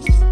Thank